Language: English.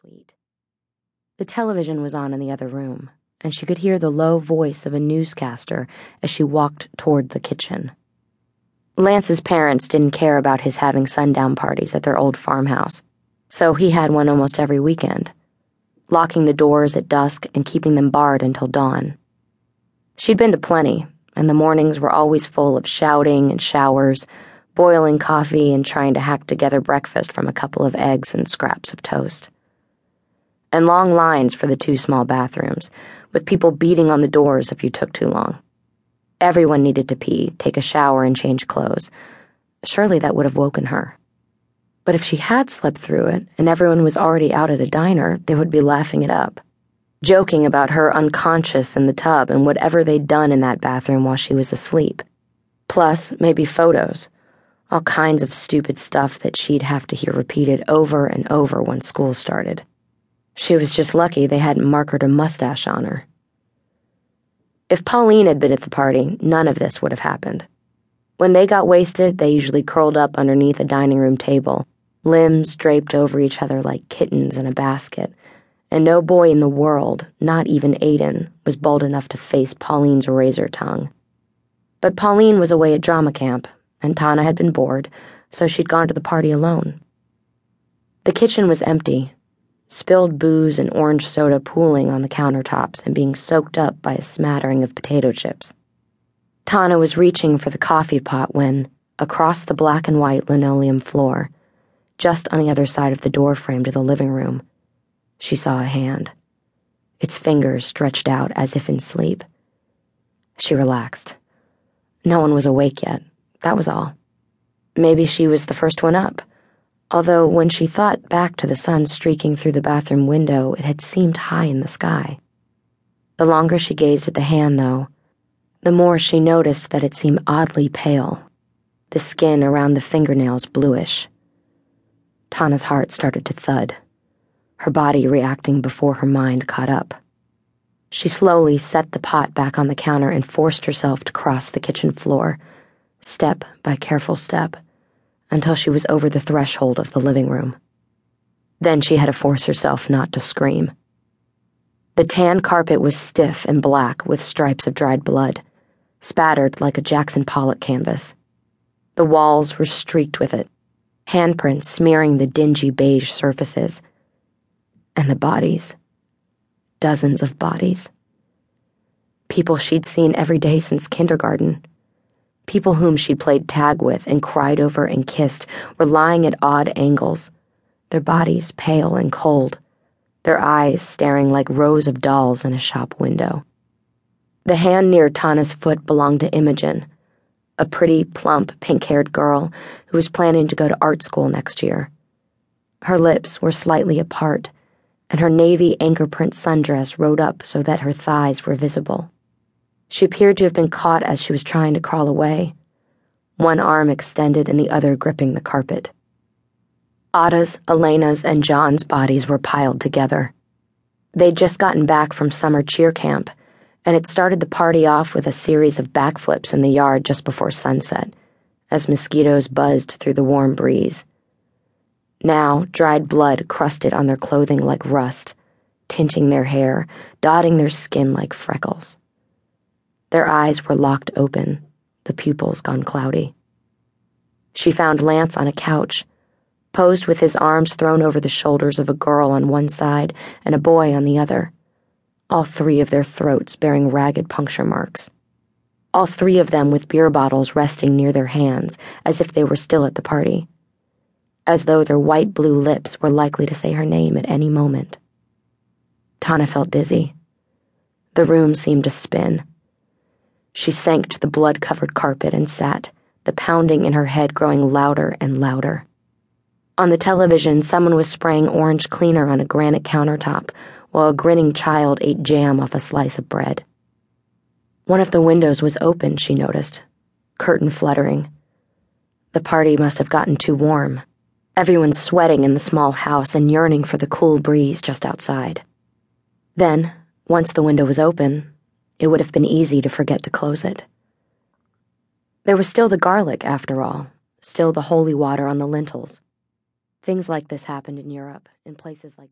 suite. The television was on in the other room, and she could hear the low voice of a newscaster as she walked toward the kitchen. Lance's parents didn't care about his having sundown parties at their old farmhouse, so he had one almost every weekend, locking the doors at dusk and keeping them barred until dawn. She'd been to plenty, and the mornings were always full of shouting and showers boiling coffee and trying to hack together breakfast from a couple of eggs and scraps of toast. And long lines for the two small bathrooms, with people beating on the doors if you took too long. Everyone needed to pee, take a shower, and change clothes. Surely that would have woken her. But if she had slept through it and everyone was already out at a diner, they would be laughing it up, joking about her unconscious in the tub and whatever they'd done in that bathroom while she was asleep. Plus, maybe photos all kinds of stupid stuff that she'd have to hear repeated over and over when school started. She was just lucky they hadn't markered a mustache on her. If Pauline had been at the party, none of this would have happened. When they got wasted, they usually curled up underneath a dining room table, limbs draped over each other like kittens in a basket, and no boy in the world, not even Aidan, was bold enough to face Pauline's razor tongue. But Pauline was away at drama camp, and Tana had been bored, so she'd gone to the party alone. The kitchen was empty, spilled booze and orange soda pooling on the countertops and being soaked up by a smattering of potato chips. Tana was reaching for the coffee pot when, across the black and white linoleum floor, just on the other side of the door frame to the living room, she saw a hand, its fingers stretched out as if in sleep. She relaxed. No one was awake yet. That was all. Maybe she was the first one up, although when she thought back to the sun streaking through the bathroom window, it had seemed high in the sky. The longer she gazed at the hand, though, the more she noticed that it seemed oddly pale, the skin around the fingernails bluish. Tana's heart started to thud, her body reacting before her mind caught up. She slowly set the pot back on the counter and forced herself to cross the kitchen floor step by careful step, until she was over the threshold of the living room. Then she had to force herself not to scream. The tan carpet was stiff and black with stripes of dried blood, spattered like a Jackson Pollock canvas. The walls were streaked with it, handprints smearing the dingy beige surfaces. And the bodies. Dozens of bodies. People she'd seen every day since kindergarten People whom she'd played tag with and cried over and kissed were lying at odd angles, their bodies pale and cold, their eyes staring like rows of dolls in a shop window. The hand near Tana's foot belonged to Imogen, a pretty, plump, pink haired girl who was planning to go to art school next year. Her lips were slightly apart, and her navy anchor print sundress rode up so that her thighs were visible. She appeared to have been caught as she was trying to crawl away, one arm extended and the other gripping the carpet. Ada's, Elena's, and John's bodies were piled together. They'd just gotten back from summer cheer camp, and it started the party off with a series of backflips in the yard just before sunset, as mosquitoes buzzed through the warm breeze. Now, dried blood crusted on their clothing like rust, tinting their hair, dotting their skin like freckles. Their eyes were locked open, the pupils gone cloudy. She found Lance on a couch, posed with his arms thrown over the shoulders of a girl on one side and a boy on the other, all three of their throats bearing ragged puncture marks. All three of them with beer bottles resting near their hands, as if they were still at the party. As though their white blue lips were likely to say her name at any moment. Tana felt dizzy. The room seemed to spin. She sank to the blood covered carpet and sat, the pounding in her head growing louder and louder. On the television, someone was spraying orange cleaner on a granite countertop while a grinning child ate jam off a slice of bread. One of the windows was open, she noticed, curtain fluttering. The party must have gotten too warm. Everyone sweating in the small house and yearning for the cool breeze just outside. Then, once the window was open, it would have been easy to forget to close it. There was still the garlic, after all, still the holy water on the lintels. Things like this happened in Europe, in places like